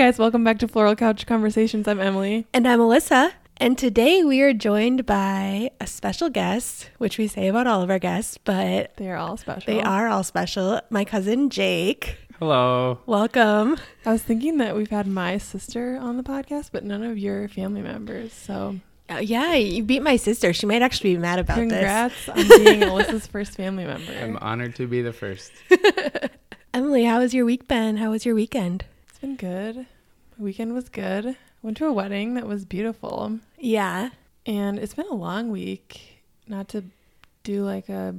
Hey guys, welcome back to Floral Couch Conversations. I'm Emily. And I'm Alyssa. And today we are joined by a special guest, which we say about all of our guests, but They are all special. they are all special. My cousin Jake. Hello. Welcome. I was thinking that we've had my sister on the podcast, but none of your family members. So Uh, yeah, you beat my sister. She might actually be mad about it. congrats on being Alyssa's first family member. I'm honored to be the first. Emily, how has your week been? How was your weekend? It's been good. My weekend was good. Went to a wedding that was beautiful. Yeah. And it's been a long week. Not to do like a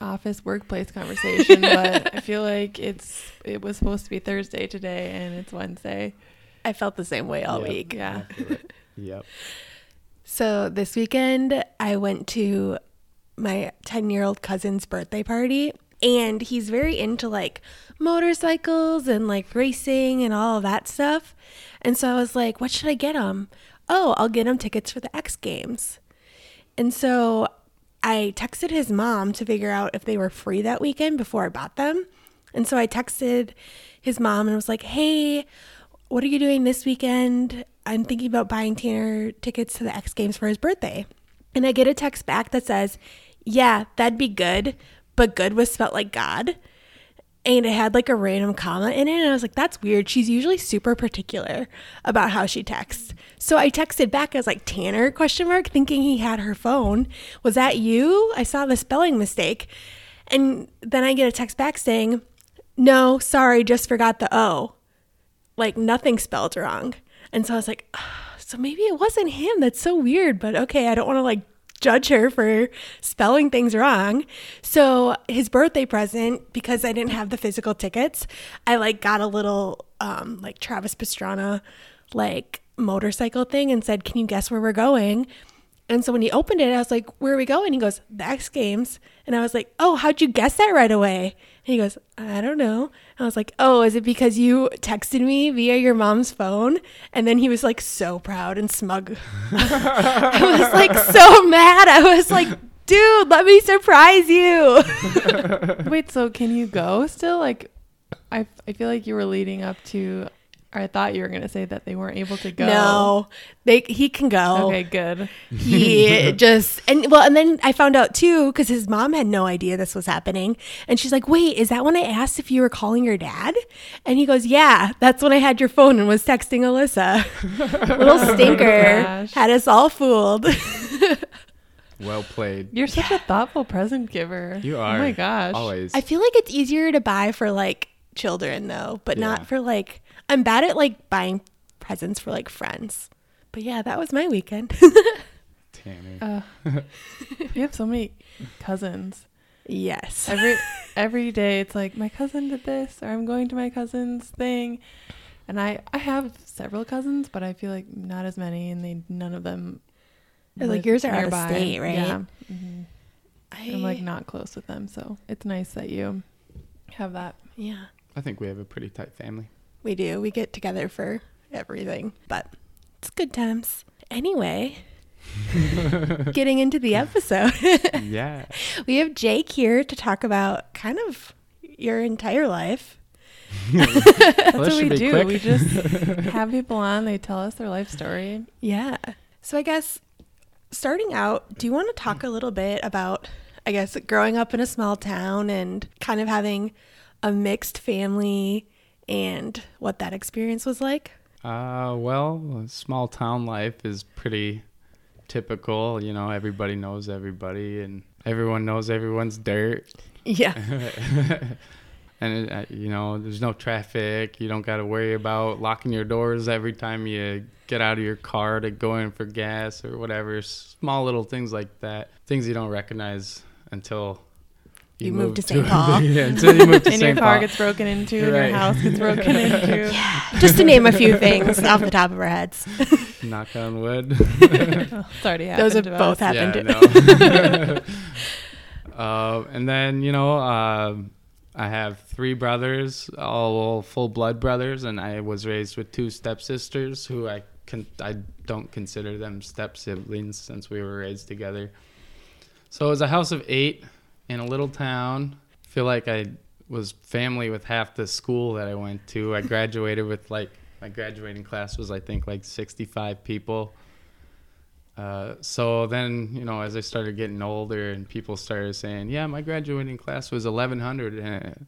office workplace conversation, but I feel like it's it was supposed to be Thursday today and it's Wednesday. I felt the same way all Yep. week. Yeah. Yep. So this weekend, I went to my 10 year old cousin's birthday party, and he's very into like motorcycles and like racing and all of that stuff. And so I was like, what should I get him? Oh, I'll get him tickets for the X Games. And so I texted his mom to figure out if they were free that weekend before I bought them. And so I texted his mom and was like, hey, what are you doing this weekend? I'm thinking about buying Tanner tickets to the X Games for his birthday. And I get a text back that says, yeah, that'd be good, but good was spelled like God. And it had like a random comma in it. And I was like, that's weird. She's usually super particular about how she texts. So I texted back as like Tanner question mark, thinking he had her phone. Was that you? I saw the spelling mistake. And then I get a text back saying, no, sorry, just forgot the O. Like nothing spelled wrong. And so I was like, "Ah, so maybe it wasn't him. That's so weird. But okay, I don't want to like judge her for spelling things wrong. So his birthday present, because I didn't have the physical tickets, I like got a little um like Travis Pastrana like motorcycle thing and said, Can you guess where we're going? And so when he opened it, I was like, Where are we going? He goes, The X Games. And I was like, Oh, how'd you guess that right away? And he goes, I don't know. I was like, Oh, is it because you texted me via your mom's phone? And then he was like so proud and smug. I was like so mad. I was like, Dude, let me surprise you. Wait, so can you go still? Like, I, I feel like you were leading up to, or I thought you were going to say that they weren't able to go. No, they he can go. Okay, good. he just and well and then i found out too because his mom had no idea this was happening and she's like wait is that when i asked if you were calling your dad and he goes yeah that's when i had your phone and was texting alyssa little stinker oh gosh. had us all fooled Well played. You're such a thoughtful present giver. You oh are. Oh my gosh. Always. i feel like it's easier to buy for like children though but Yeah. not for like i'm bad at like buying presents for like friends but yeah that was my weekend Tanner. Uh, you have so many cousins. yes Every every day it's like my cousin did this or I'm going to my cousin's thing. And I I have several cousins, but I feel like not as many and they none of them Like, yours are out of state, right? Yeah. hmm I, I'm like not close with them, so it's nice that you have that. yeah I think we have a pretty tight family. We do. We get together for everything, but it's good times. Anyway, getting into the episode, yeah. we have Jake here to talk about kind of your entire life. That's this what we do. quick. We just have people on, they tell us their life story. Yeah. So I guess starting out, do you want to talk a little bit about, I guess, growing up in a small town and kind of having a mixed family and what that experience was like? Uh, well, small town life is pretty typical. You know, everybody knows everybody, and everyone knows everyone's dirt. Yeah. and uh, you know, there's no traffic. You don't got to worry about locking your doors every time you get out of your car to go in for gas or whatever. Small little things like that. Things you don't recognize until You move to St. Paul. yeah, until you move to And your car Paul. gets broken into, and your house gets broken into. Just to name a few things off the top of our heads. Knock on wood. It's already happened Those have to both us. happened. Yeah, no. uh, and then you know, uh, I have three brothers, all full blood brothers, and I was raised with two stepsisters who I can I don't consider them step siblings since we were raised together. So it was a house of eight in a little town. feel like I was family with half the school that I went to. I graduated with like my graduating class was I think like 65 people. Uh, so then, you know, as I started getting older and people started saying, "Yeah, my graduating class was 1100." And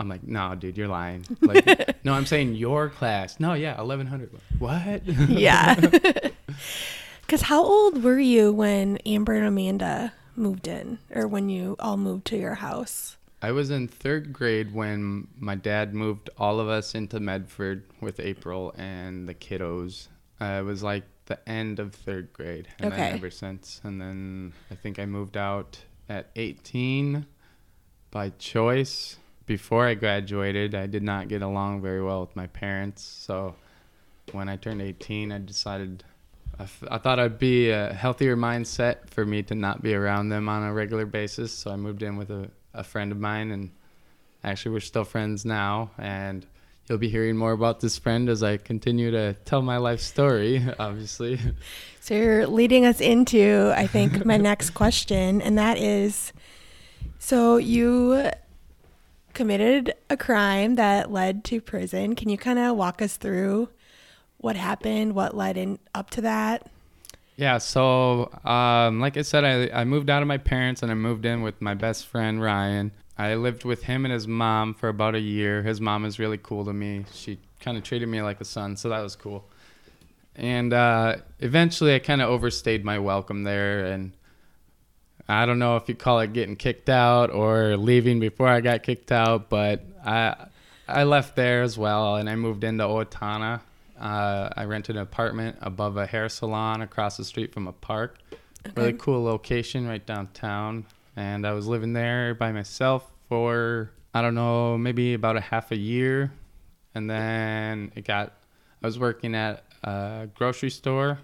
I'm like, "No, dude, you're lying." Like, no, I'm saying your class. No, yeah, 1100. What? yeah. Because how old were you when Amber and Amanda moved in, or when you all moved to your house? I was in third grade when my dad moved all of us into Medford with April and the kiddos. Uh, it was like the end of third grade, and Okay. then ever since. And then I think I moved out at 18 by choice. Before I graduated, I did not get along very well with my parents. So when I turned 18, I decided I, thought I'd be a healthier mindset for me to not be around them on a regular basis. So I moved in with a, a friend of mine, and actually, we're still friends now. And you'll be hearing more about this friend as I continue to tell my life story, obviously. So you're leading us into, I think, my next question, and that is so you committed a crime that led to prison. Can you kind of walk us through what happened, what led in up to that? Yeah, so um, like I said, I, I moved out of my parents and I moved in with my best friend Ryan. I lived with him and his mom for about a year. His mom is really cool to me. She kind of treated me like a son, so that was cool. And uh, eventually, I kind of overstayed my welcome there, and I don't know if you call it getting kicked out or leaving before I got kicked out, but I I left there as well, and I moved into Owatonna. Uh, I rented an apartment above a hair salon across the street from a park. Really cool location right downtown, and I was living there by myself for I don't know maybe about a half a year, and then it got I was working at a grocery store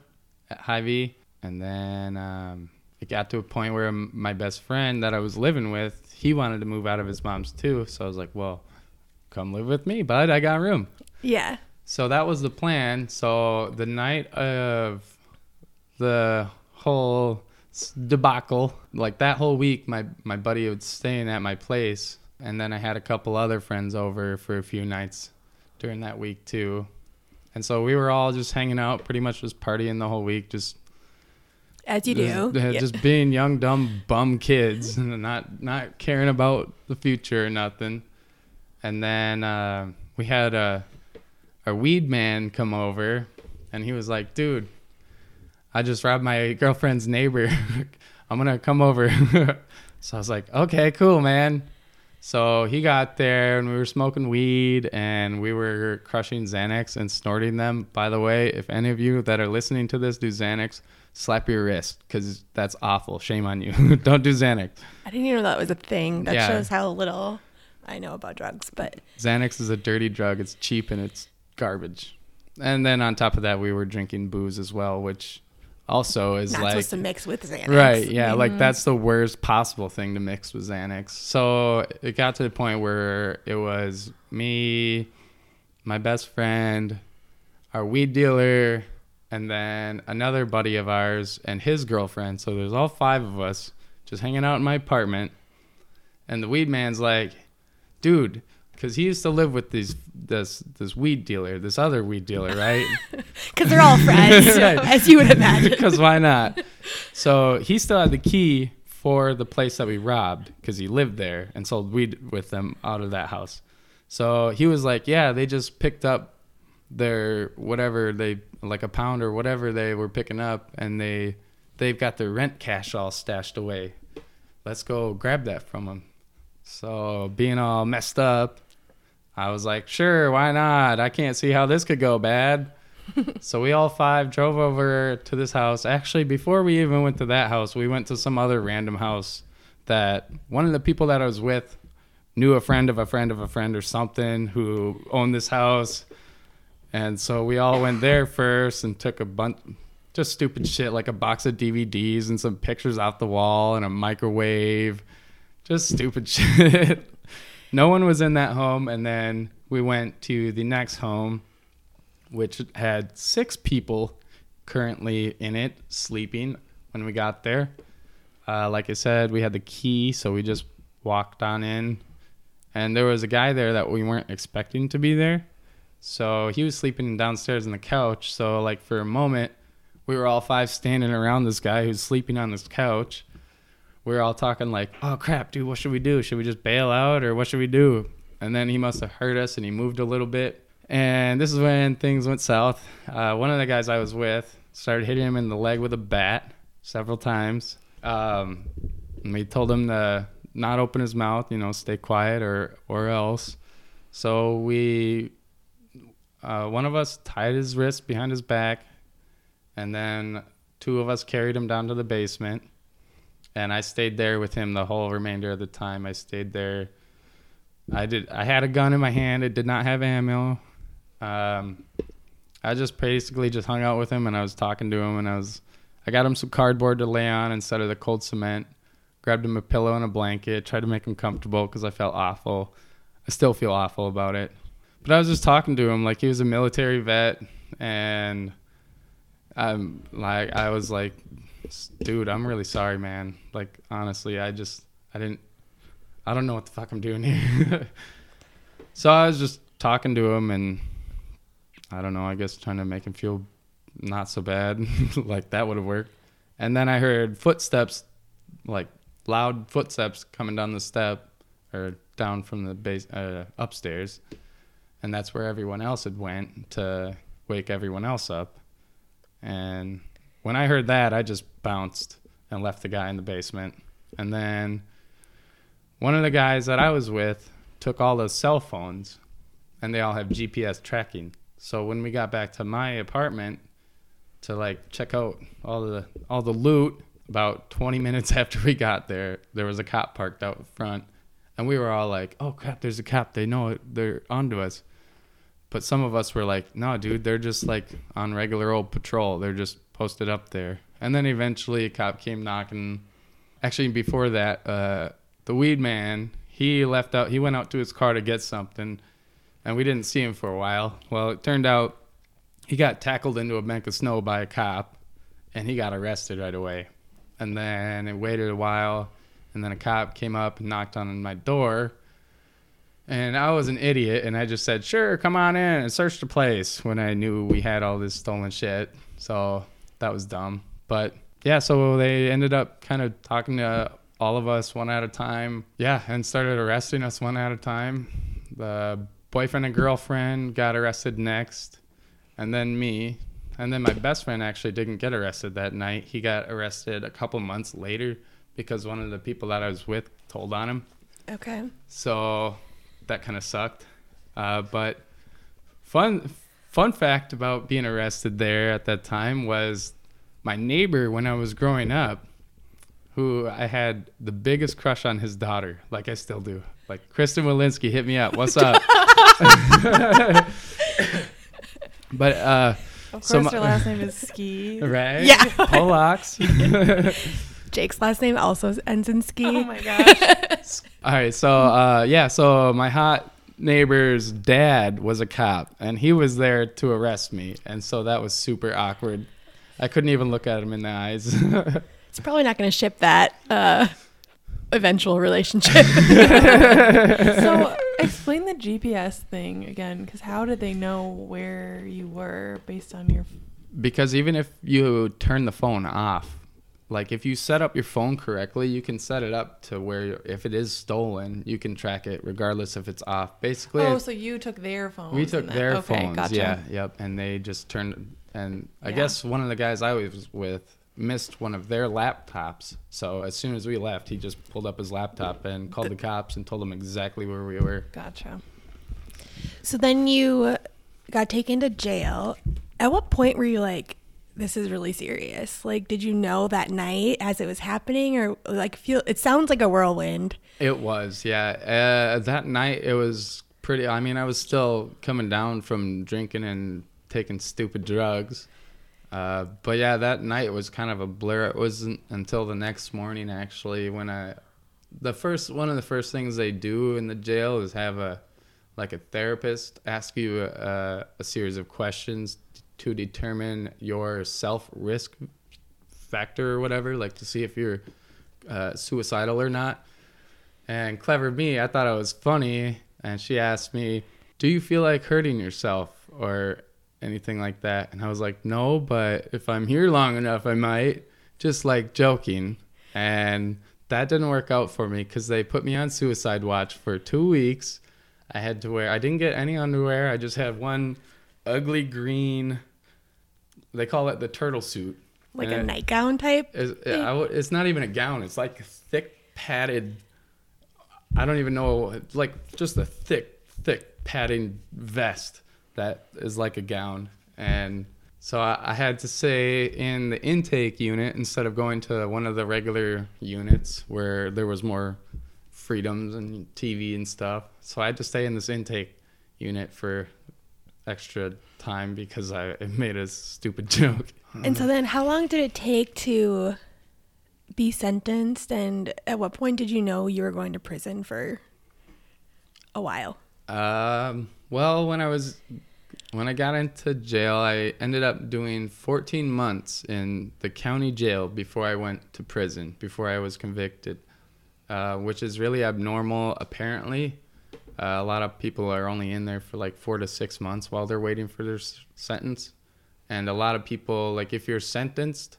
at Hy-Vee, and then um, it got to a point where my best friend that I was living with, he wanted to move out of his mom's too. So I was like, well, come live with me, bud. I got room. Yeah. So that was the plan. So the night of the whole debacle, like that whole week, my my buddy was staying at my place, and then I had a couple other friends over for a few nights during that week too. And so we were all just hanging out, pretty much just partying the whole week, just As you do. just, Yeah. being young, dumb, bum kids, and not not caring about the future or nothing. And then uh, we had a a weed man come over, and he was like, "Dude, I just robbed my girlfriend's neighbor. I'm gonna come over." so I was like, "Okay, cool, man." So he got there, and we were smoking weed, and we were crushing Xanax and snorting them. By the way, if any of you that are listening to this do Xanax, slap your wrist because that's awful. Shame on you. Don't do Xanax. I didn't even know that was a thing. That Yeah. shows how little I know about drugs. But Xanax is a dirty drug. It's cheap and it's garbage. And then on top of that, we were drinking booze as well, which also is not like supposed to mix with Xanax. right, yeah, like mm-hmm. that's the worst possible thing to mix with Xanax. So it got to the point where it was me, my best friend, our weed dealer, and then another buddy of ours and his girlfriend. So there's all five of us just hanging out in my apartment. And the weed man's like, dude, because he used to live with these this this weed dealer, this other weed dealer, right? Because they're all friends, Right. as you would imagine. Because why not? So he still had the key for the place that we robbed because he lived there and sold weed with them out of that house. So he was like, "Yeah, they just picked up their whatever they like a pound or whatever they were picking up, and they they've got their rent cash all stashed away. Let's go grab that from them." So being all messed up, I was like, "Sure, why not? I can't see how this could go bad." so we all five drove over to this house. Actually, before we even went to that house, we went to some other random house that one of the people that I was with knew a friend of a friend of a friend or something who owned this house. And so we all went there first and took a bunch just stupid shit like a box of DVDs and some pictures off the wall and a microwave. Just stupid shit. No one was in that home and then we went to the next home which had six people currently in it sleeping when we got there. Uh, like I said, we had the key, so we just walked on in. And there was a guy there that we weren't expecting to be there. So he was sleeping downstairs on the couch. So like for a moment, we were all five standing around this guy who's sleeping on this couch. We were all talking like, "Oh crap, dude, what should we do? Should we just bail out or what should we do?" And then he must have heard us and he moved a little bit. And this is when things went south. Uh, one of the guys I was with started hitting him in the leg with a bat several times. Um, we told him to not open his mouth, you know, stay quiet or or else. So we, uh, one of us tied his wrist behind his back, and then two of us carried him down to the basement. And I stayed there with him the whole remainder of the time. I stayed there. I did. I had a gun in my hand. It did not have ammo. Um, I just basically just hung out with him, and I was talking to him, and I was, I got him some cardboard to lay on instead of the cold cement grabbed him a pillow and a blanket, tried to make him comfortable because I felt awful. I still feel awful about it. But I was just talking to him like he was a military vet, and I'm like, I was like, dude, I'm really sorry, man. Like honestly, I just, I didn't, I don't know what the fuck I'm doing here. so I was just talking to him, and I don't know, I guess trying to make him feel not so bad, like that would have worked. And then I heard footsteps, like loud footsteps coming down the step or down from the base uh, upstairs, and that's where everyone else had went to wake everyone else up. And when I heard that, I just bounced and left the guy in the basement. And then one of the guys that I was with took all the cell phones, and they all have GPS tracking. So when we got back to my apartment to like check out all the all the loot about 20 minutes after we got there, there was a cop parked out front, and we were all like, "Oh crap, there's a cop! They know it. They're onto us." But some of us were like, "No, dude, they're just like on regular old patrol. They're just posted up there." And then eventually, a cop came knocking. Actually, before that, uh, the weed man he left out. He went out to his car to get something, and we didn't see him for a while. Well, it turned out he got tackled into a bank of snow by a cop, and he got arrested right away and then it waited a while and then a cop came up and knocked on my door and i was an idiot and i just said sure come on in and search the place when i knew we had all this stolen shit so that was dumb but yeah so they ended up kind of talking to all of us one at a time yeah and started arresting us one at a time the boyfriend and girlfriend got arrested next and then me and then my best friend actually didn't get arrested that night. He got arrested a couple months later because one of the people that I was with told on him. Okay. So that kind of sucked. Uh, but fun fun fact about being arrested there at that time was my neighbor when I was growing up, who I had the biggest crush on his daughter, like I still do. Like Kristen Walensky hit me up. What's up? but uh of course, so her last name is Ski. Right? Yeah. Polacks. Jake's last name also ends in Ski. Oh my gosh. All right. So, uh, yeah. So my hot neighbor's dad was a cop, and he was there to arrest me, and so that was super awkward. I couldn't even look at him in the eyes. it's probably not going to ship that uh, eventual relationship. so explain the GPS thing again, because how did they know where you were based on your? Because even if you turn the phone off, like if you set up your phone correctly, you can set it up to where if it is stolen, you can track it regardless if it's off. Basically, oh, so you took their phone. We took their okay, phones. Gotcha. Yeah, yep, and they just turned. And I yeah. guess one of the guys I was with missed one of their laptops. So as soon as we left, he just pulled up his laptop and called the cops and told them exactly where we were. Gotcha. So then you got taken to jail. At what point were you like, this is really serious? Like, did you know that night as it was happening, or like feel? It sounds like a whirlwind. It was, yeah. Uh, that night, it was pretty. I mean, I was still coming down from drinking and taking stupid drugs. Uh, but yeah, that night was kind of a blur. It wasn't until the next morning actually when I, the first one of the first things they do in the jail is have a, like a therapist ask you a, a series of questions to determine your self risk factor or whatever, like to see if you're uh, suicidal or not. And clever me, I thought it was funny, and she asked me, do you feel like hurting yourself or anything like that? And I was like, no, but if I'm here long enough, I might. Just like joking. And that didn't work out for me because they put me on suicide watch for two weeks. I had to wear, I didn't get any underwear. I just had one ugly green, they call it the turtle suit. Like And a it- nightgown type. It's, I w- it's not even a gown. It's like a thick padded. I don't even know. Like just a thick, thick padding vest that is like a gown. And so I, I had to say in the intake unit instead of going to one of the regular units where there was more freedoms and TV and stuff. So I had to stay in this intake unit for extra time because I made a stupid joke. And so then, how long did it take to be sentenced? And at what point did you know you were going to prison for a while? Um, well, when I was when I got into jail, I ended up doing 14 months in the county jail before I went to prison, before I was convicted, uh, which is really abnormal. Apparently, uh, a lot of people are only in there for like four to six months while they're waiting for their s- sentence, and a lot of people, like if you're sentenced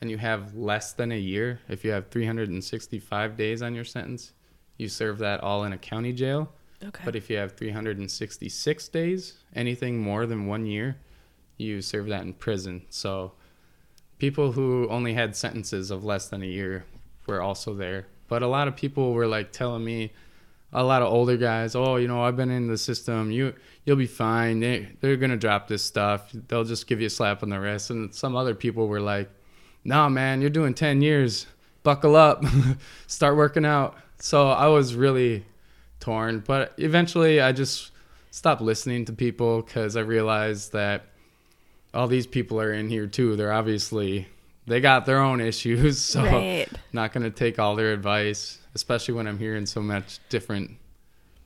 and you have less than a year, if you have 365 days on your sentence, you serve that all in a county jail. Okay. But if you have 366 days, anything more than one year, you serve that in prison. So people who only had sentences of less than a year were also there. But a lot of people were like telling me, a lot of older guys, oh, you know, I've been in the system. You, you'll be fine. They, they're gonna drop this stuff. They'll just give you a slap on the wrist. And some other people were like, nah, man, you're doing 10 years. Buckle up. Start working out. So I was really torn. But eventually, I just stopped listening to people because I realized that all these people are in here too. They're obviously they got their own issues, so right. not gonna take all their advice, especially when I'm hearing so much different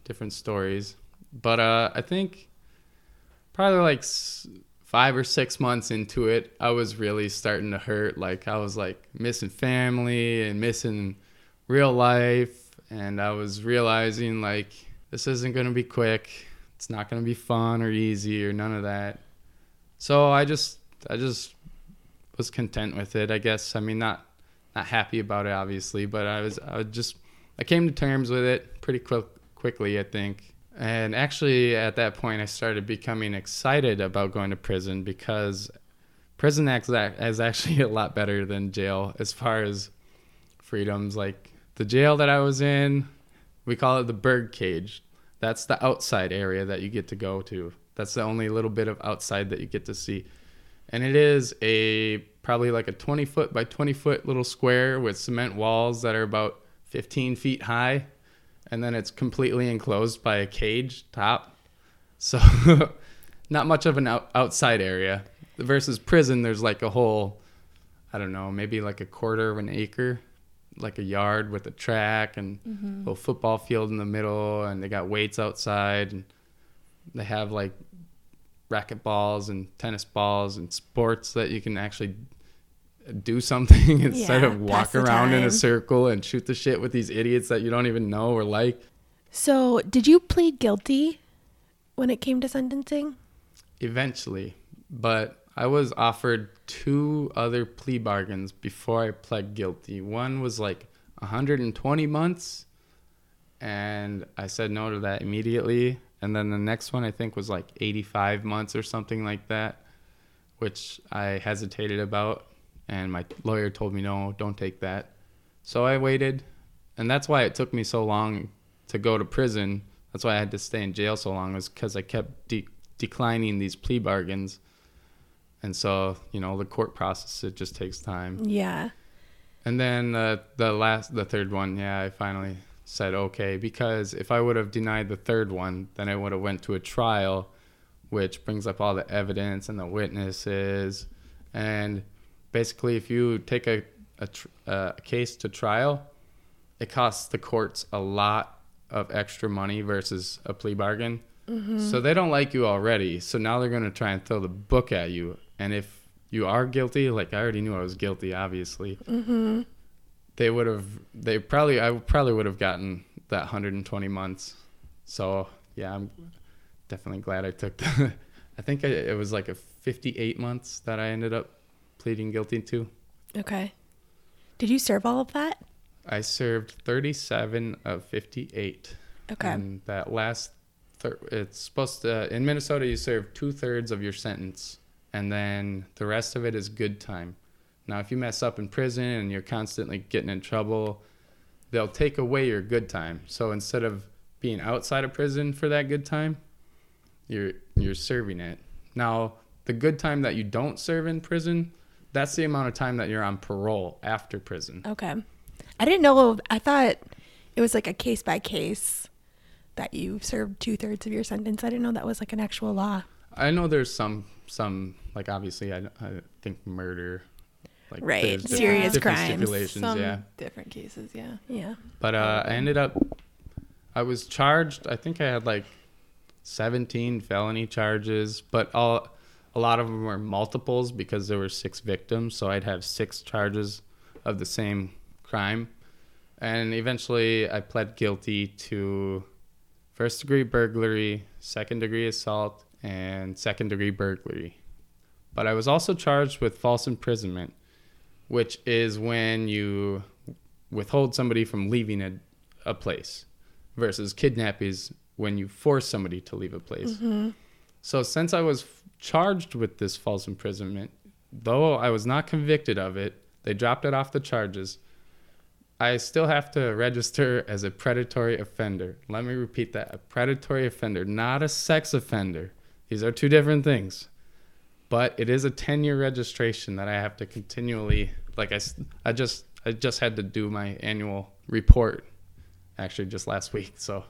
different stories. But uh, I think probably like s- five or six months into it, I was really starting to hurt. Like I was like missing family and missing real life, and I was realizing like this isn't gonna be quick. It's not gonna be fun or easy or none of that. So I just I just was content with it. I guess I mean not not happy about it obviously, but I was I was just I came to terms with it pretty quick quickly I think. And actually at that point I started becoming excited about going to prison because prison acts is actually a lot better than jail as far as freedoms like the jail that I was in we call it the bird cage. That's the outside area that you get to go to. That's the only little bit of outside that you get to see. And it is a probably like a 20 foot by 20 foot little square with cement walls that are about 15 feet high. And then it's completely enclosed by a cage top. So, not much of an out- outside area. Versus prison, there's like a whole, I don't know, maybe like a quarter of an acre, like a yard with a track and Mm-hmm. little football field in the middle. And they got weights outside. And they have like racket balls and tennis balls and sports that you can actually do something instead Yeah, of walk around in a circle and shoot the shit with these idiots that you don't even know or like. So, did you plead guilty when it came to sentencing? Eventually, but I was offered two other plea bargains before I pled guilty. One was like 120 months, and I said no to that immediately. And then the next one I think was like 85 months or something like that, which I hesitated about. And my lawyer told me, no, don't take that. So I waited. And that's why it took me so long to go to prison. That's why I had to stay in jail so long, was because I kept de- declining these plea bargains. And so, you know, the court process, it just takes time. Yeah. And then uh, the last, the third one, yeah, I finally said okay because if I would have denied the third one, then I would have went to a trial, which brings up all the evidence and the witnesses, and basically, if you take a a, tr- a case to trial, it costs the courts a lot of extra money versus a plea bargain. So they don't like you already. So now they're going to try and throw the book at you. And if you are guilty, like I already knew I was guilty, obviously, Mm-hmm. They would have, they probably, I probably would have gotten that 120 months. So yeah, I'm definitely glad I took the. I think I, it was like a 58 months that I ended up pleading guilty to. Okay. Did you serve all of that? I served 37 of 58. Okay. And that last, thir- it's supposed to, in Minnesota, you serve two thirds of your sentence, and then the rest of it is good time. Now, if you mess up in prison and you're constantly getting in trouble, they'll take away your good time. So instead of being outside of prison for that good time, you're you're serving it. Now, the good time that you don't serve in prison, that's the amount of time that you're on parole after prison. Okay. I didn't know. I thought it was like a case by case that you served two thirds of your sentence. I didn't know that was like an actual law. I know there's some some like obviously I, I think murder like Right, there's serious different crimes. stipulations Some yeah different cases, yeah. Yeah. but uh, I ended up I was charged I think I had like 17 felony charges but all a lot of them were multiples because there were six victims so I'd have six charges of the same crime and eventually I pled guilty to first degree burglary, second degree assault, and second degree burglary. But I was also charged with false imprisonment, which is when you withhold somebody from leaving a, a place, versus kidnapping is when you force somebody to leave a place. Mm-hmm. So since I was f- charged with this false imprisonment, though I was not convicted of it, they dropped it off the charges. I still have to register as a predatory offender. Let me repeat that a predatory offender, not a sex offender. These are two different things. But it is a 10 year registration that I have to continually, like I, I just, I just had to do my annual report actually just last week. So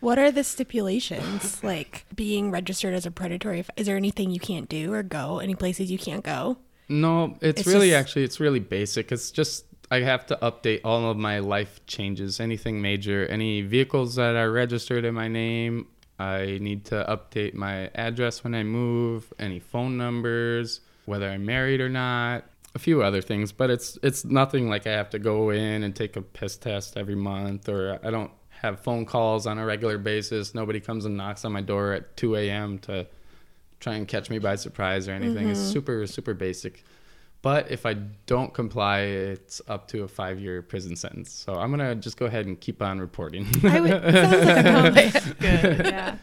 What are the stipulations? like being registered as a predatory. Is there anything you can't do or go? Any places you can't go? No, it's, It's really just- actually it's really basic. It's just I have to update all of my life changes, anything major, any vehicles that are registered in my name. I need to update my address when I move, any phone numbers, whether I'm married or not, a few other things, but it's it's nothing like I have to go in and take a piss test every month or I don't have phone calls on a regular basis. Nobody comes and knocks on my door at 2 a.m. to try and catch me by surprise or anything. It's mm-hmm. super, super basic. But if I don't comply, it's up to a five year prison sentence. So I'm going to just go ahead and keep on reporting. I would, sounds like a combo. Good, yeah.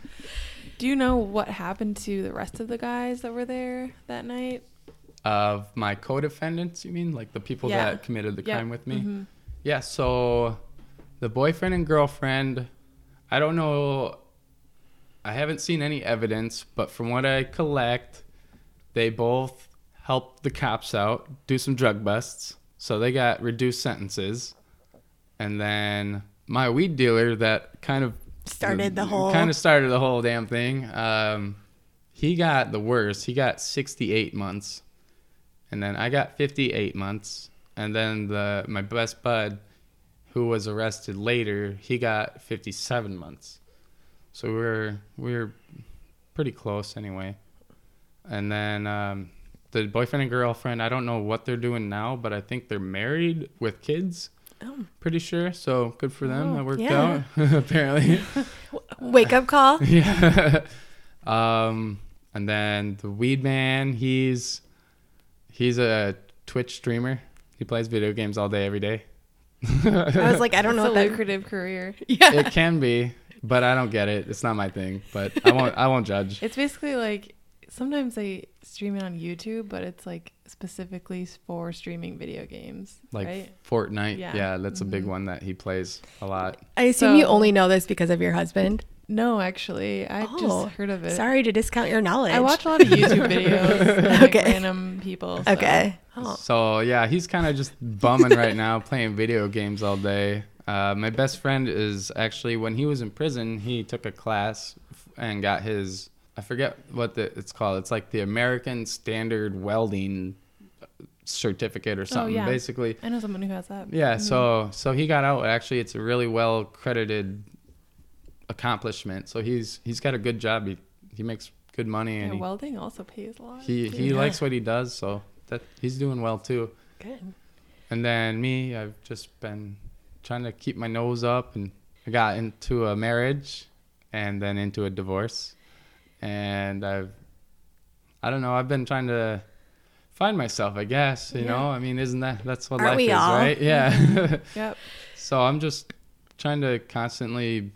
Do you know what happened to the rest of the guys that were there that night? Of my co defendants, you mean? Like the people Yeah. that committed the Yep. crime with me? Mhm. Yeah, so the boyfriend and girlfriend, I don't know. I haven't seen any evidence, but from what I collect, they both helped the cops out, do some drug busts. So they got reduced sentences. And then my weed dealer that kind of Started the whole. kind of started the whole damn thing. Um, he got the worst. He got 68 months, and then I got 58 months, and then the my best bud, who was arrested later, he got 57 months. So we we're we we're pretty close anyway. And then um, the boyfriend and girlfriend, I don't know what they're doing now, but I think they're married with kids. Oh. Pretty sure. So good for them. Oh, that worked yeah. out. apparently. Wake up call. yeah. um, and then the Weed Man, he's he's a Twitch streamer. He plays video games all day, every day. I was like, I don't know It's what a that. lucrative career. Yeah. it can be, but I don't get it. It's not my thing. But I won't. I won't judge. It's basically like sometimes they stream it on YouTube, but it's like specifically for streaming video games, Like right? Fortnite. Yeah, Yeah. that's a big Mhm. one that he plays a lot. I assume you only know this because of your husband. No, actually, I Oh, just heard of it. Sorry to discount your knowledge. I watch a lot of YouTube videos, of, like, Okay. random people. so- Okay. Oh. So yeah, he's kind of just bumming right now, playing video games all day. Uh, my best friend is actually when he was in prison, he took a class and got his I forget what the, it's called. It's like the American Standard Welding certificate or something. Oh, yeah. Basically, I know someone who has that. yeah. Mhm. So so he got out. Actually, it's a really well credited accomplishment. So he's he's got a good job. He he makes good money Yeah, and he welding also pays a lot. he, too. he Yeah. likes what he does. So that he's doing well too. Good. And then me, I've just been trying to keep my nose up, and I got into a marriage, and then into a divorce. and I've I don't know. I've been trying to find myself. I guess you Yeah. know. I mean, isn't that that's what Aren't life is, all? right? Yeah. Mm-hmm. Yep. so I'm just trying to constantly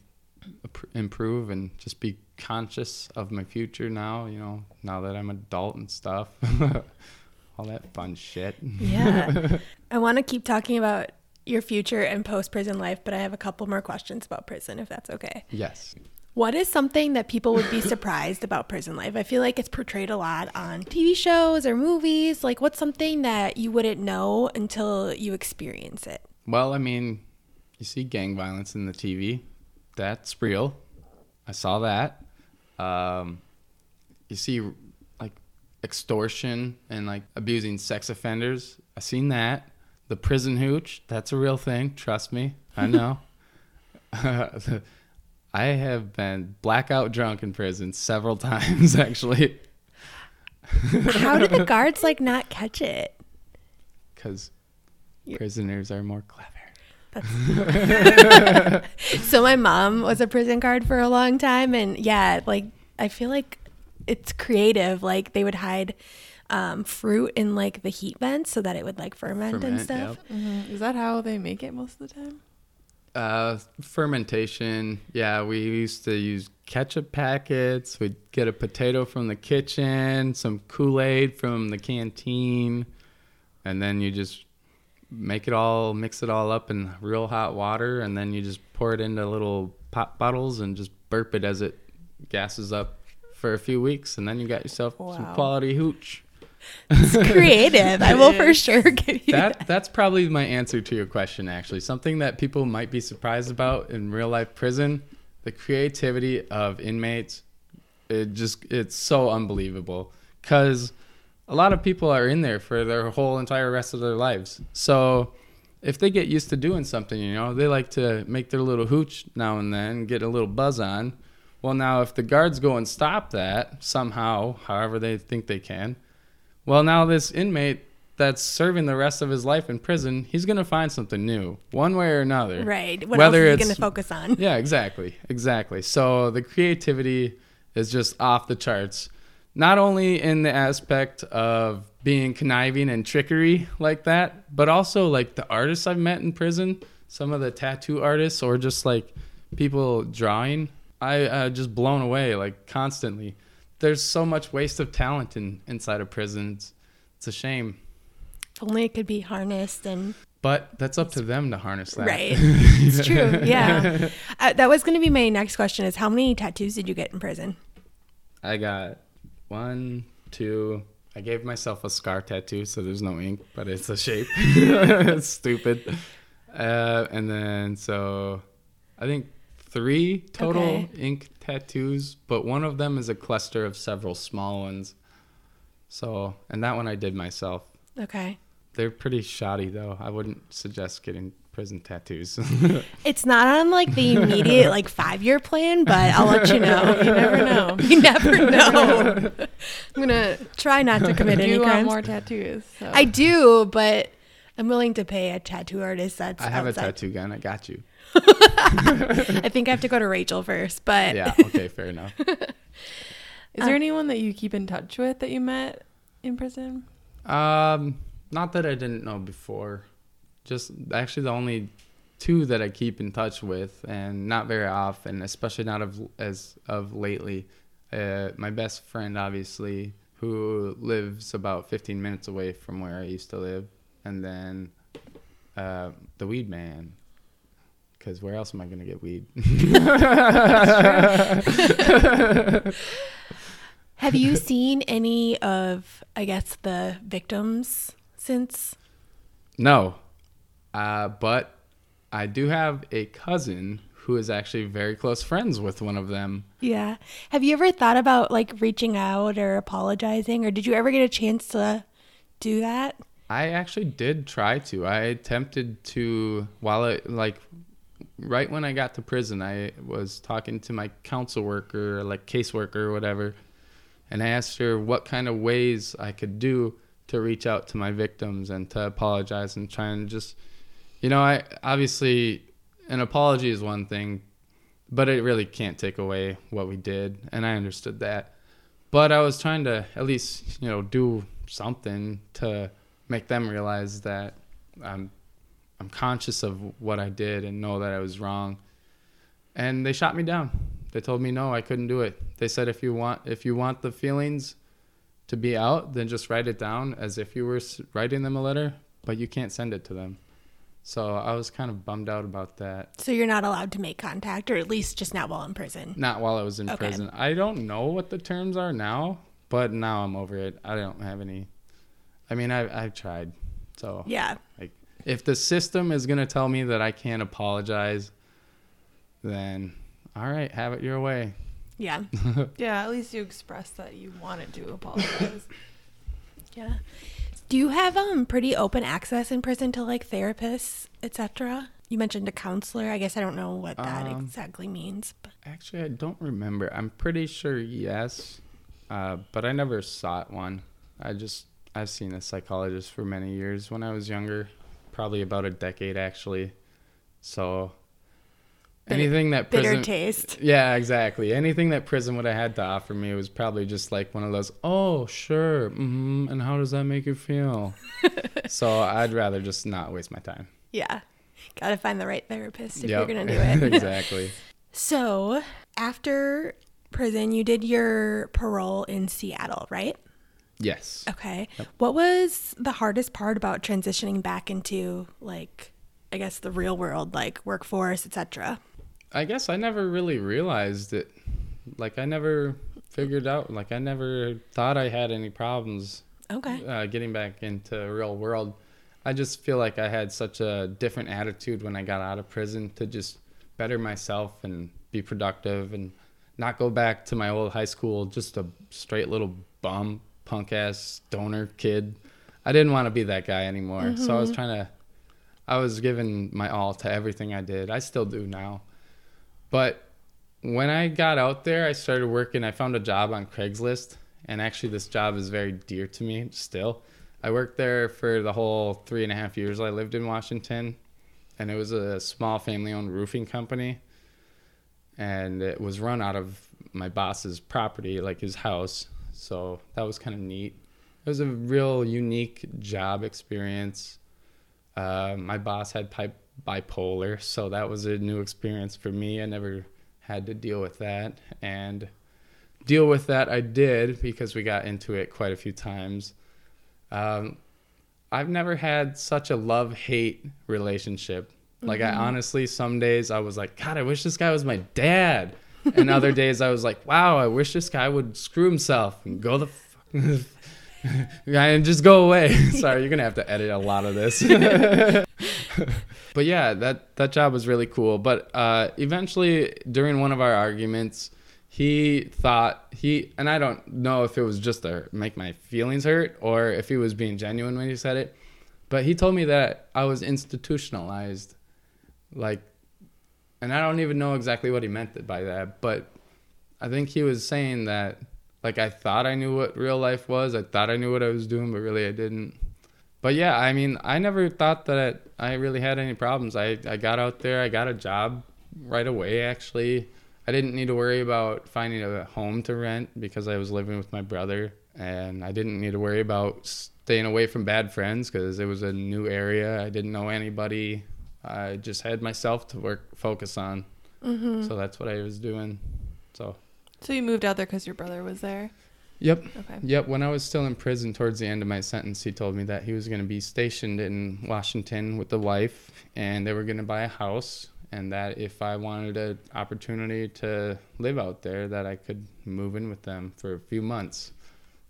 improve and just be conscious of my future now. You know, now that I'm adult and stuff. All that fun shit. Yeah. I want to keep talking about your future and post prison life, but I have a couple more questions about prison, if that's okay. Yes. What is something that people would be surprised about prison life? I feel like it's portrayed a lot on TV shows or movies. Like, what's something that you wouldn't know until you experience it? Well, I mean, you see gang violence in the TV. That's real. I saw that. Um, you see, like, extortion and, like, abusing sex offenders. i seen that. The prison hooch. That's a real thing. Trust me. I know. I have been blackout drunk in prison several times, actually, How did the guards like not catch it? because prisoners are more clever. So my mom was a prison guard for a long time, and yeah, like I feel like it's creative. Like they would hide um, fruit in like the heat vents so that it would like ferment, and stuff. yep. Mhm. Is that how they make it most of the time? Uh, fermentation. Yeah, we used to use ketchup packets. We'd get a potato from the kitchen, some Kool Aid from the canteen, and then you just make it all, mix it all up in real hot water, and then you just pour it into little pop bottles and just burp it as it gases up for a few weeks, and then you got yourself some quality hooch. It's creative. I will for sure give you that. that that's probably my answer to your question actually something that people might be surprised about in real life prison the creativity of inmates it just it's so unbelievable because a lot of people are in there for their whole entire rest of their lives so if they get used to doing something you know they like to make their little hooch now and then get a little buzz on well now if the guards go and stop that somehow however they think they can well, now this inmate that's serving the rest of his life in prison, he's going to find something new, one way or another. Right. What Whether else is he going to focus on? Yeah, exactly. Exactly. So the creativity is just off the charts. Not only in the aspect of being conniving and trickery like that, but also like the artists I've met in prison, some of the tattoo artists or just like people drawing. I uh, just blown away like constantly. There's so much waste of talent in inside of prisons. It's a shame. If only it could be harnessed and But that's up to them to harness that. right. it's true. Yeah. Uh, that was going to be my next question: is how many tattoos did you get in prison? I got one, two. I gave myself a scar tattoo, so there's no ink, but it's a shape. it's stupid. Uh, and then so I think three total Okay. ink tattoos, but one of them is a cluster of several small ones. So, and that one I did myself. Okay. They're pretty shoddy though. I wouldn't suggest getting prison tattoos. It's not on like the immediate like five year plan, but I'll let you know. You never know. You never know. I'm gonna try not to commit any you want crimes. more tattoos? So. I do, but I'm willing to pay a tattoo artist that's I have a tattoo gun. I got you. I think I have to go to Rachel first, but Yeah. Okay. Fair enough. Is there anyone that you keep in touch with that you met in prison? Um, not that I didn't know before. Just actually the only two that I keep in touch with, and not very often, especially not of as of lately. Uh, my best friend, obviously, who lives about 15 minutes away from where I used to live, and then uh, the weed man. Because where else am I gonna get weed? have you seen any of I guess the victims since? No. Uh, but I do have a cousin who is actually very close friends with one of them. Yeah. Have you ever thought about like reaching out or apologizing, or did you ever get a chance to do that? I actually did try to. I attempted to, while it, like, right when I got to prison, I was talking to my council worker, like caseworker or whatever, and I asked her what kind of ways I could do to reach out to my victims and to apologize and try and just, you know, I obviously, an apology is one thing, but it really can't take away what we did, and I understood that. But I was trying to at least, you know, do something to make them realize that I'm I'm conscious of what I did and know that I was wrong. And they shot me down. They told me no, I couldn't do it. They said if you want if you want the feelings to be out, then just write it down as if you were writing them a letter, but you can't send it to them. So I was kind of bummed out about that. So you're not allowed to make contact, or at least just not while in prison. Not while I was in Okay. prison. I don't know what the terms are now, but now I'm over it. I don't have any. I mean, I I've tried. So Yeah. Like, if the system is gonna tell me that I can't apologize, then all right, have it your way. Yeah. Yeah, at least you expressed that you wanted to apologize. Yeah. Do you have um pretty open access in prison to like therapists, etc.? You mentioned a counselor. I guess I don't know what that Um, exactly means, but Actually, I don't remember. I'm pretty sure yes, uh, but I never sought one. I just I've seen a psychologist for many years when I was younger, probably about a decade actually. So Anything that bitter prison, taste. yeah, exactly. Anything that prison would have had to offer me was probably just like one of those. Oh, sure. hmm And how does that make you feel? so I'd rather just not waste my time. Yeah. Got to find the right therapist if Yep. you're to do it. exactly. so, after prison, you did your parole in Seattle, right? Yes. Okay. What was the hardest part about transitioning back into like I guess the real world, like workforce, etc.? I guess I never really realized it. Like I never figured out. Like I never thought I had any problems Okay. uh, getting back into real world. I just feel like I had such a different attitude when I got out of prison to just better myself and be productive and not go back to my old high school just a straight little bum punk ass stoner kid. I didn't want to be that guy anymore. So I was trying to I was giving my all to everything I did. I still do now. But when I got out there, I started working. I found a job on Craigslist, and actually, this job is very dear to me still. I worked there for the whole three and a half years I lived in Washington, and it was a small family owned roofing company. And it was run out of my boss's property, like his house. So that was kind of neat. It was a real unique job experience. Uh, my boss had pi- bipolar, so that was a new experience for me. I never had to deal with that, and deal with that I did because we got into it quite a few times. Um, I've never had such a love hate relationship. Like I honestly, some days I was like, God, I wish this guy was my dad, and other days I was like, Wow, I wish this guy would screw himself and go the. F- and just go away. Sorry, you're gonna have to edit a lot of this. but yeah, that that job was really cool. But uh, eventually, during one of our arguments, he thought he and I don't know if it was just to make my feelings hurt or if he was being genuine when he said it. But he told me that I was institutionalized, like, and I don't even know exactly what he meant by that. But I think he was saying that like I thought I knew what real life was. I thought I knew what I was doing, but really I didn't. But yeah, I mean, I never thought that I really had any problems. I, I got out there, I got a job right away actually. I didn't need to worry about finding a home to rent because I was living with my brother and I didn't need to worry about staying away from bad friends because it was a new area. I didn't know anybody. I just had myself to work focus on. Mm-hmm. So that's what I was doing. So, So you moved out there because your brother was there. yep. Okay. Yep, when I was still in prison towards the end of my sentence, he told me that he was going to be stationed in Washington with the wife and they were going to buy a house and that if I wanted an opportunity to live out there that I could move in with them for a few months.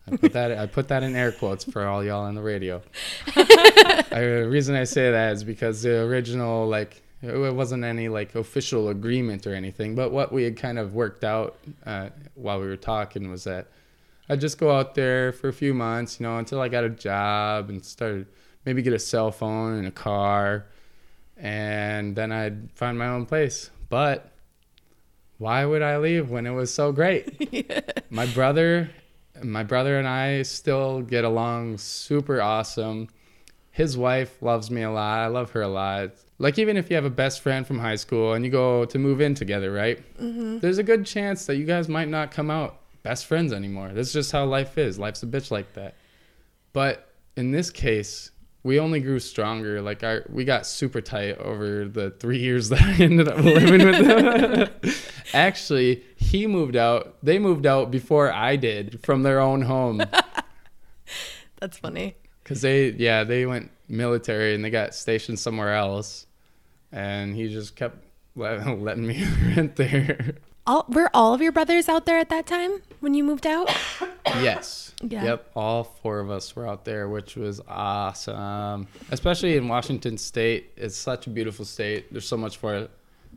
I put that I put that in air quotes for all y'all on the radio. I, the reason I say that is because the original like it wasn't any like official agreement or anything, but what we had kind of worked out uh, while we were talking was that I'd just go out there for a few months, you know, until I got a job and started maybe get a cell phone and a car, and then I'd find my own place. But why would I leave when it was so great? My brother, my brother and I still get along super awesome. His wife loves me a lot. I love her a lot. Like even if you have a best friend from high school and you go to move in together, right? Mm-hmm. There's a good chance that you guys might not come out best friends anymore. That's just how life is. Life's a bitch like that. But in this case, we only grew stronger. Like our, we got super tight over the three years that I ended up living with them. Actually, he moved out. They moved out before I did from their own home. That's funny. Cause they, yeah, they went military and they got stationed somewhere else, and he just kept let, letting me rent there. All were all of your brothers out there at that time when you moved out? Yes. Yeah. Yep. All four of us were out there, which was awesome. Especially in Washington State, it's such a beautiful state. There's so much for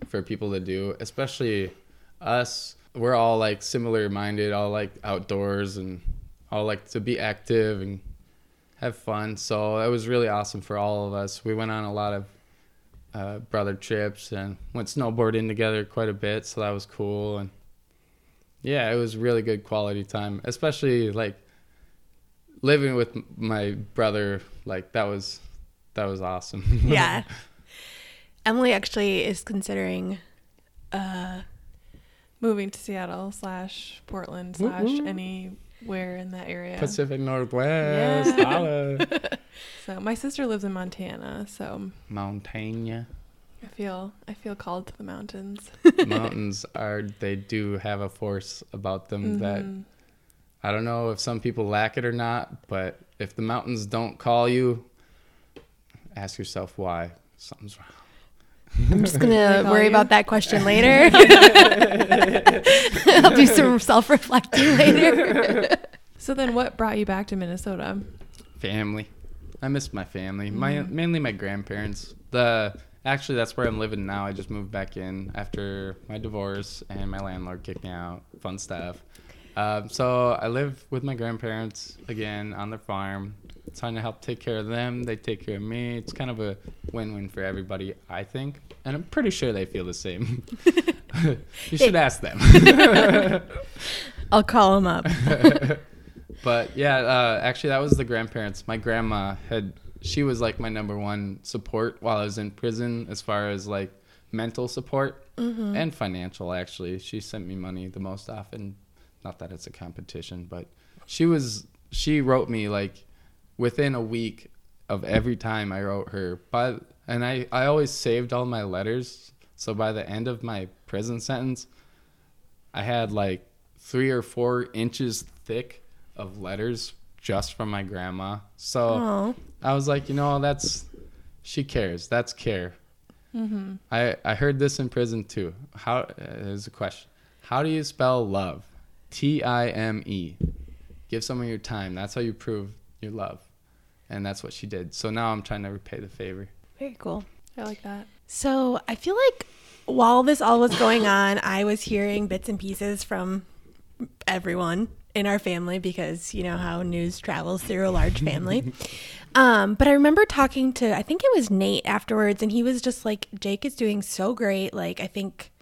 for people to do. Especially us. We're all like similar minded, all like outdoors and all like to be active and have fun. So it was really awesome for all of us. We went on a lot of uh, brother trips and went snowboarding together quite a bit. So that was cool. And yeah, it was really good quality time, especially like living with my brother. Like that was that was awesome. yeah. Emily actually is considering uh Moving to Seattle slash Portland slash woo. Anywhere in that area. Pacific Northwest, Yeah. So my sister lives in Montana, so Montana. I feel I feel called to the mountains. Mountains are they do have a force about them that Mhm. I don't know if some people lack it or not, but if the mountains don't call you, ask yourself why. Something's wrong. I'm just gonna worry you? about that question later. I'll do some self reflecting later. So then, what brought you back to Minnesota? Family. I miss my family. My Mhm. mainly my grandparents. The actually that's where I'm living now. I just moved back in after my divorce and my landlord kicked me out. Fun stuff. Um, so I live with my grandparents again on their farm. Trying to help take care of them. They take care of me. It's kind of a win-win for everybody, I think, and I'm pretty sure they feel the same. you should ask them. I'll call them up. but yeah, uh, actually, that was the grandparents. My grandma had, she was like my number one support while I was in prison, as far as like mental support and financial, actually. She sent me money the most often. Not that it's a competition, but she was, she wrote me like within a week of every time I wrote her. But, and I, I always saved all my letters. So by the end of my prison sentence, I had like three or four inches thick of letters just from my grandma. So Oh, I was like, you know, that's she cares. That's care. I I heard this in prison too. How uh, there's a question. How do you spell love? T I M E. Give someone your time. That's how you prove your love. And that's what she did. So now I'm trying to repay the favor. very cool. I like that. So I feel like while this all was going on, I was hearing bits and pieces from everyone in our family because you know how news travels through a large family. um, but I remember talking to I think it was Nate afterwards, and he was just like, "Jake is doing so great. Like I think,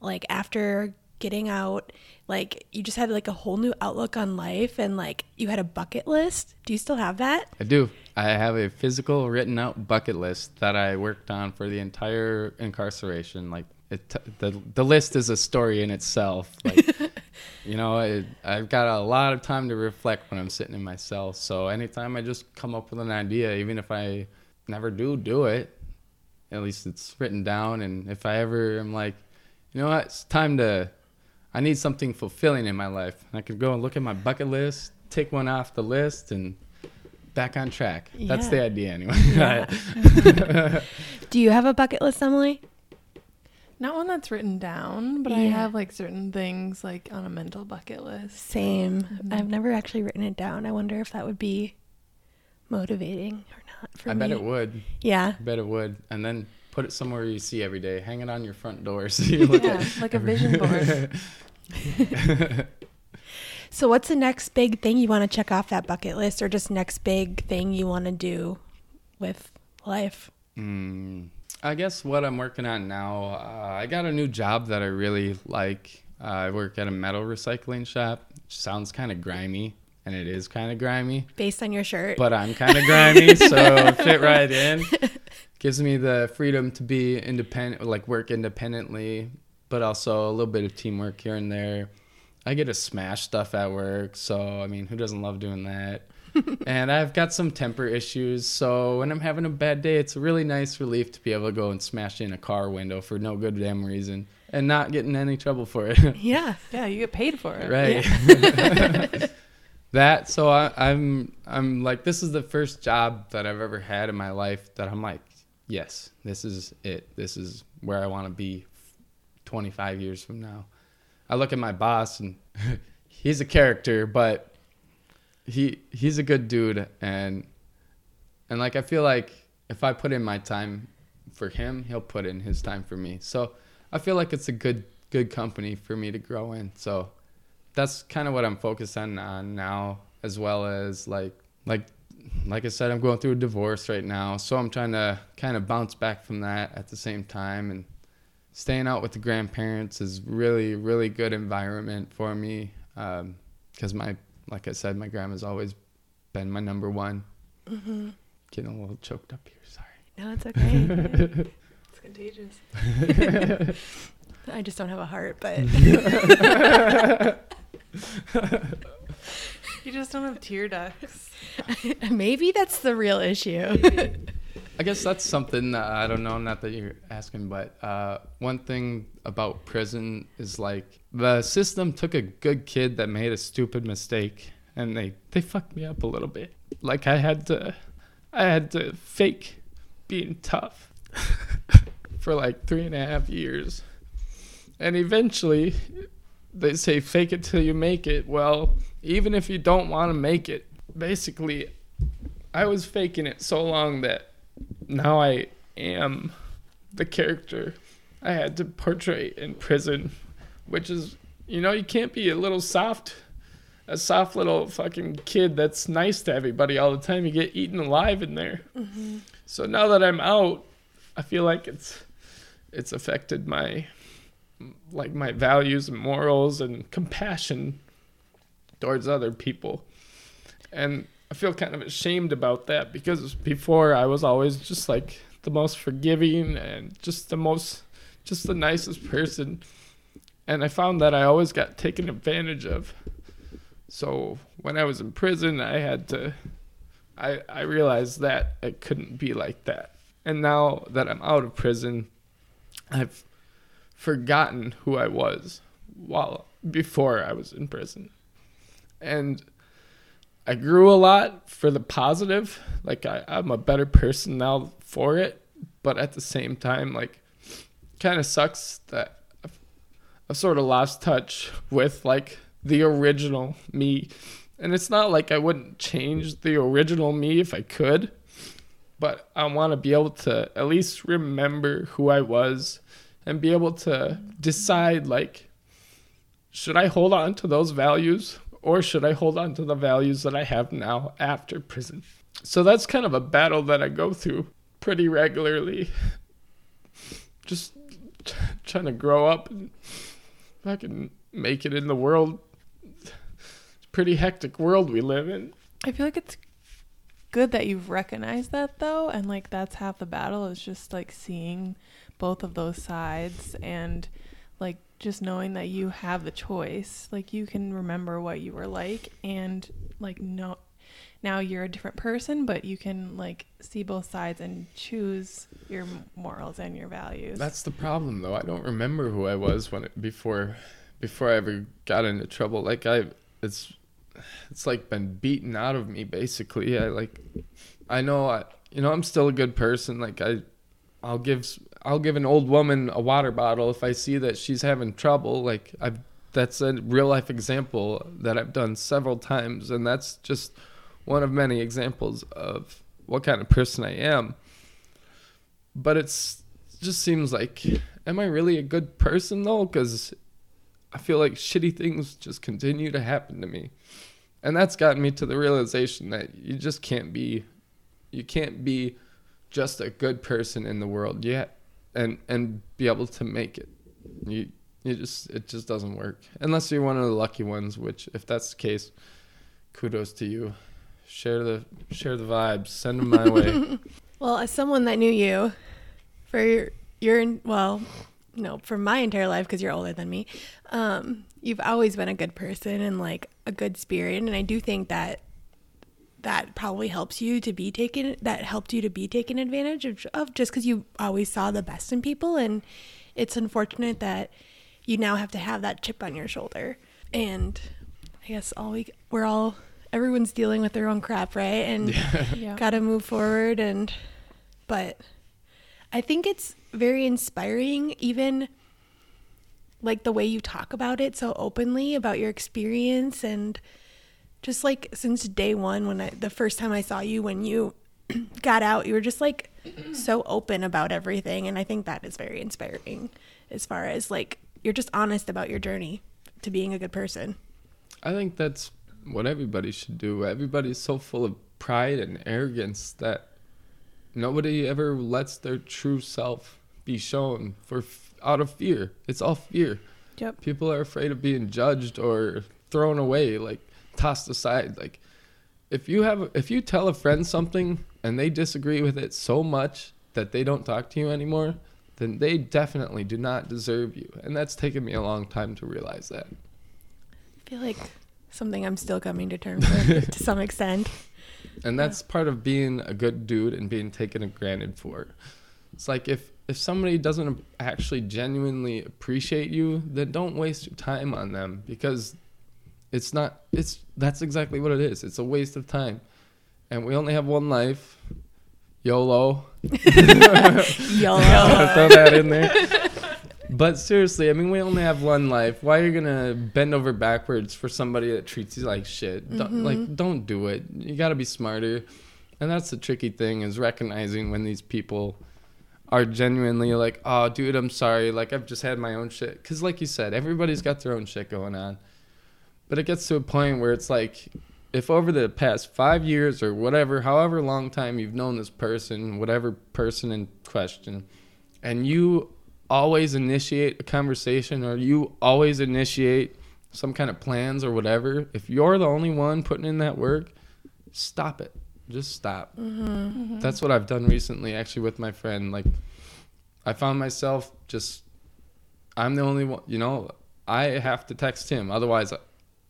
like after getting out." Like you just had like a whole new outlook on life and like you had a bucket list. Do you still have that? I do. I have a physical written out bucket list that I worked on for the entire incarceration. Like it, t- the the list is a story in itself. Like you know, it, I've got a lot of time to reflect when I'm sitting in my cell. So anytime I just come up with an idea, even if I never do do it, at least it's written down. And if I ever am like, you know what, it's time to, I need something fulfilling in my life. I could go and look at my bucket list, take one off the list, and back on track. That's the idea anyway. Yeah. Do you have a bucket list, Emily? Not one that's written down, but I have like certain things like on a mental bucket list. Same. Mhm. I've never actually written it down. I wonder if that would be motivating or not for I me. bet it would. Yeah. I bet it would. And then put it somewhere you see every day. Hang it on your front door so you look Yeah, at like a vision board. So what's the next big thing you want to check off that bucket list or just next big thing you want to do with life? Mm, I guess what I'm working on now, uh, I got a new job that I really like. Uh, I work at a metal recycling shop. Sounds kind of grimy, and it is kind of grimy. Based on your shirt. But I'm kind of grimy, so fit right in. Gives me the freedom to be independent, like work independently, but also a little bit of teamwork here and there. I get to smash stuff at work, so I mean, who doesn't love doing that? and I've got some temper issues, so when I'm having a bad day, it's a really nice relief to be able to go and smash in a car window for no good damn reason and not get in any trouble for it. yeah. Yeah, you get paid for it. right. that so I, I'm I'm like this is the first job that I've ever had in my life that I'm like yes this is it this is where I want to be 25 years from now. I look at my boss and he's a character but he he's a good dude and and like I feel like if I put in my time for him he'll put in his time for me. So I feel like it's a good good company for me to grow in. So that's kind of what I'm focused on, on now, as well as like like like I said, I'm going through a divorce right now, so I'm trying to kind of bounce back from that at the same time, and staying out with the grandparents is really really good environment for me, because um, my like I said, my grandma's always been my number one. Mm-hmm. Getting a little choked up here, sorry. No, it's okay. it's contagious. I just don't have a heart, but you just don't have tear ducts. Maybe that's the real issue. I guess that's something uh, I don't know. Not that you're asking, but uh, one thing about prison is like the system took a good kid that made a stupid mistake, and they they fucked me up a little bit. Like I had to, I had to fake being tough for like three and a half years, and eventually they say fake it till you make it. Well, even if you don't want to make it, basically, I was faking it so long that now I am the character I had to portray in prison, which is, you know, you can't be a little soft, a soft little fucking kid that's nice to everybody all the time. You get eaten alive in there. Mm-hmm. So now that I'm out, I feel like it's it's affected my like my values and morals and compassion towards other people. And I feel kind of ashamed about that because before I was always just like the most forgiving and just the most just the nicest person. And I found that I always got taken advantage of. So when I was in prison, I had to I I realized that it couldn't be like that. And now that I'm out of prison, I've forgotten who I was while before I was in prison. And I grew a lot for the positive. Like I, I'm a better person now for it. But at the same time, like kind of sucks that I've, I've sort of lost touch with like the original me. And it's not like I wouldn't change the original me if I could, but I want to be able to at least remember who I was and be able to decide like should I hold on to those values or should I hold on to the values that I have now after prison? So that's kind of a battle that I go through pretty regularly. Just t- trying to grow up and fucking make it in the world. It's a pretty hectic world we live in. I feel like it's good that you've recognized that though and like that's half the battle is just like seeing both of those sides and just knowing that you have the choice like you can remember what you were like and like no now you're a different person but you can like see both sides and choose your morals and your values. That's the problem though. I don't remember who i was when it, before before i ever got into trouble. Like i it's it's like been beaten out of me basically. I like i know i you know i'm still a good person. Like i i'll give I'll give an old woman a water bottle if I see that she's having trouble. Like I've that's a real life example that I've done several times, and that's just one of many examples of what kind of person I am. But it's it just seems like, am I really a good person though? Because I feel like shitty things just continue to happen to me, and that's gotten me to the realization that you just can't be, you can't be just a good person in the world. yet and and be able to make it. You you just it just doesn't work unless you're one of the lucky ones. Which if that's the case, kudos to you. Share the share the vibes. Send them my way. Well, as someone that knew you for your, your well, no, for my entire life because you're older than me, um, you've always been a good person and like a good spirit, and I do think that that probably helps you to be taken that helped you to be taken advantage of, of just because you always saw the best in people and it's unfortunate that you now have to have that chip on your shoulder. And i guess all we we're all everyone's dealing with their own crap right? And Yeah. got to move forward and but i think it's very inspiring even like the way you talk about it so openly about your experience and just like since day one when i the first time i saw you when you got out you were just like so open about everything and i think that is very inspiring as far as like you're just honest about your journey to being a good person I think that's what everybody should do. Everybody's so full of pride and arrogance that nobody ever lets their true self be shown for f- out of fear. It's all fear. Yep. People are afraid of being judged or thrown away, like tossed aside. Like if you have if you tell a friend something and they disagree with it so much that they don't talk to you anymore, then they definitely do not deserve you. And that's taken me a long time to realize that. i feel like something i'm still coming to terms with to some extent and that's part of being a good dude and being taken granted for it's like if if somebody doesn't actually genuinely appreciate you then don't waste your time on them because it's not it's that's exactly what it is. It's a waste of time. And we only have one life. Yolo. Yo. throw that in there. But seriously i mean we only have one life. Why are you gonna bend over backwards for somebody that treats you like shit? Don't, mm-hmm. like don't do it. You gotta be smarter. And that's the tricky thing is recognizing when these people are genuinely like oh dude i'm sorry. Like i've just had my own shit. Because like you said everybody's got their own shit going on but it gets to a point where it's like if over the past five years or whatever however long time you've known this person whatever person in question and you always initiate a conversation or you always initiate some kind of plans or whatever, if you're the only one putting in that work, stop it. Just stop. Mm-hmm. That's what I've done recently, actually, with my friend. Like, I found myself just, I'm the only one, you know, I have to text him. Otherwise,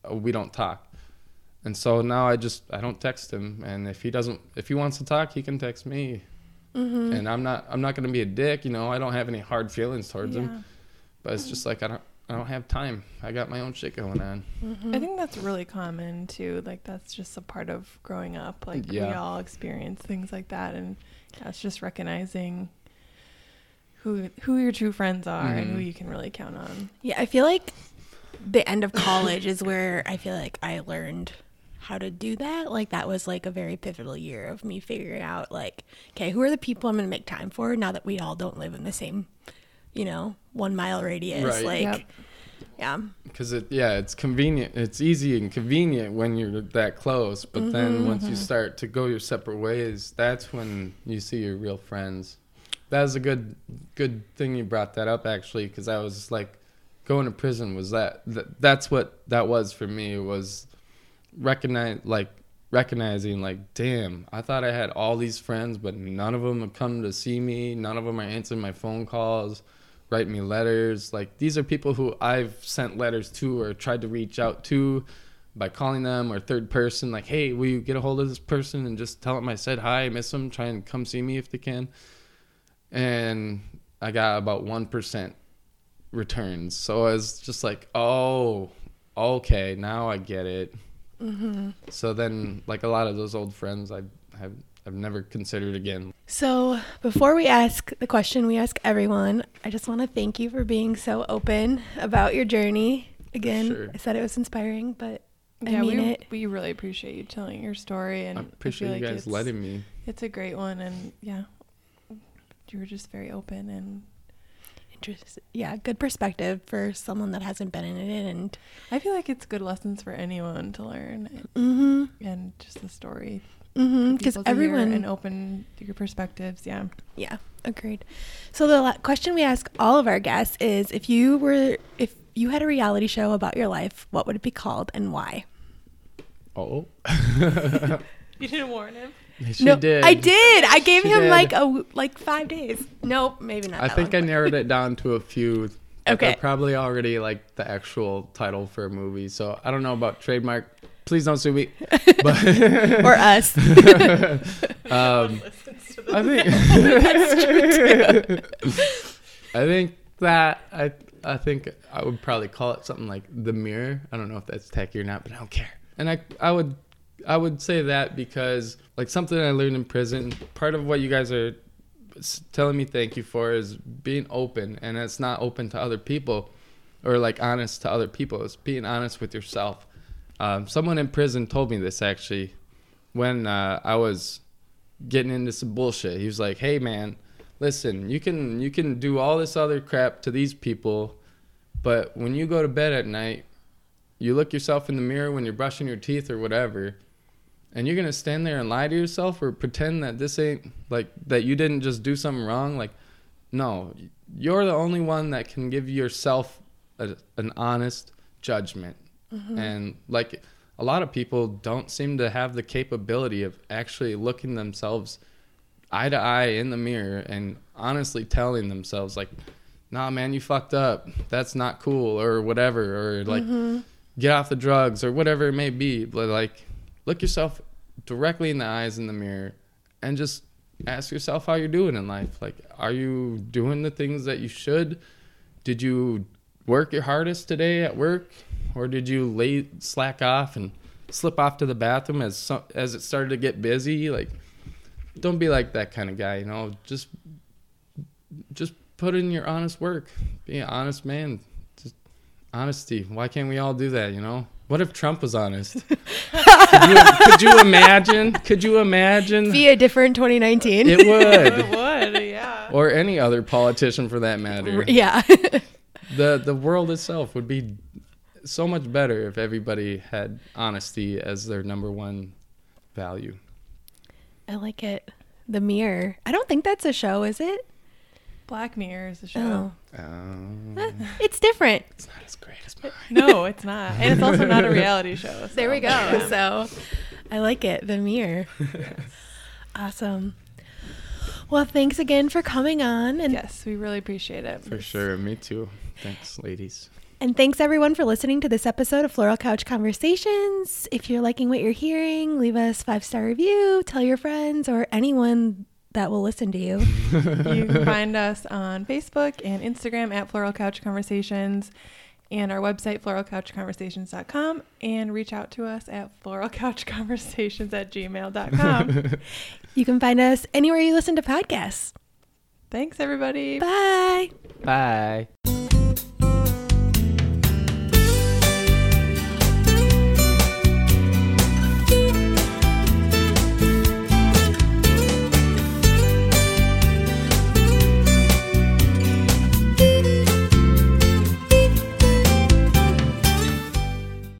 we don't talk. And so now I just, I don't text him. And if he doesn't, if he wants to talk, he can text me Mm-hmm. and I'm not I'm not gonna be a dick, you know. I don't have any hard feelings towards him, but it's just like I don't I don't have time. I got my own shit going on. Mm-hmm. I think that's really common too. Like that's just a part of growing up. Like we all experience things like that, and that's just recognizing who who your true friends are and who you can really count on. Yeah, I feel like the end of college is where I feel like I learned how to do that. Like that was like a very pivotal year of me figuring out like, okay, who are the people I'm going to make time for now that we all don't live in the same, you know, 1 mile radius Right. like Yep. yeah. Because it yeah, it's convenient. It's easy and convenient when you're that close, but mm-hmm, then once you mm-hmm. start to go your separate ways, that's when you see your real friends. That was a good good thing you brought that up actually, because I was like, going to prison was that, that that's what that was for me was recognize like recognizing like damn i thought i had all these friends but none of them have come to see me none of them are answering my phone calls write me letters. Like these are people who i've sent letters to or tried to reach out to by calling them or third person like hey will you get a hold of this person and just tell them i said hi i miss them try and come see me if they can? And i got about 1% returns so i was just like oh okay now i get it Mm-hmm. so then, like a lot of those old friends, I have I've never considered again. So, before we ask the question we ask everyone, I just want to thank you for being so open about your journey. Again, Sure. I said it was inspiring, but I yeah, mean we it. we really appreciate you telling your story, and I I appreciate feel you like guys letting me. It's a great one, and yeah, you were just very open and interest yeah, good perspective for someone that hasn't been in it and I feel like it's good lessons for anyone to learn, mhm and just the story. mhm because people to hear everyone and open your perspectives. Yeah. Yeah, agreed. So the la- question we ask all of our guests is if you were if you had a reality show about your life, what would it be called and why? Oh, You didn't warn him. She no, did. I did. I gave She him did. like a like five days. Nope, maybe not. I that think I long. narrowed it down to a few. that Okay. They're probably already like the actual title for a movie. So I don't know about trademark. Please don't sue me. But or us. um, Listens to the I think I think that I I think I would probably call it something like the mirror. I don't know if that's tacky or not, but I don't care. And I I would I would say that because like something I learned in prison. Part of what you guys are telling me thank you for is being open, and it's not open to other people or like honest to other people. It's being honest with yourself. Um, someone in prison told me this actually when uh, I was getting into some bullshit. He was like, "Hey man, listen, you can you can do all this other crap to these people, but when you go to bed at night, you look yourself in the mirror when you're brushing your teeth or whatever, and you're gonna stand there and lie to yourself or pretend that this ain't like that you didn't just do something wrong. Like, no, you're the only one that can give yourself a, an honest judgment, mm-hmm. and like." A lot of people don't seem to have the capability of actually looking themselves eye to eye in the mirror and honestly telling themselves like nah man you fucked up. That's not cool or whatever or like mm-hmm. get off the drugs or whatever it may be. But like look yourself directly in the eyes in the mirror and just ask yourself how you're doing in life. Like are you doing the things that you should? Did you work your hardest today at work? Or did you lay slack off and slip off to the bathroom as as it started to get busy? Like don't be like that kind of guy you know? Just just put in your honest work. Be an honest man. Just honesty. Why can't we all do that you know what if trump was honest could, you, could you imagine could you imagine Be a different 2019. it would. It would would, yeah. or any other politician for that matter yeah. the the world itself would be so much better if everybody had honesty as their number one value I like it. The Mirror. I don't think that's a show, is it? Black Mirror is the show. Oh. um, Eh, It's different. it's not as great as mine No, it's not. And it's also not a reality show. There we go. Yeah. So I like it. The Mirror. awesome. Well, thanks again for coming on and Yes, we really appreciate it. For sure, me too. Thanks, ladies. And thanks everyone for listening to this episode of Floral Couch Conversations. If you're liking what you're hearing, leave us five star review, tell your friends or anyone that will listen to you. You can find us on Facebook and Instagram at Floral Couch Conversations and our website, floralcouchconversations.com, and reach out to us at floralcouchconversations at gmail.com. You can find us anywhere you listen to podcasts. Thanks, everybody. Bye. Bye.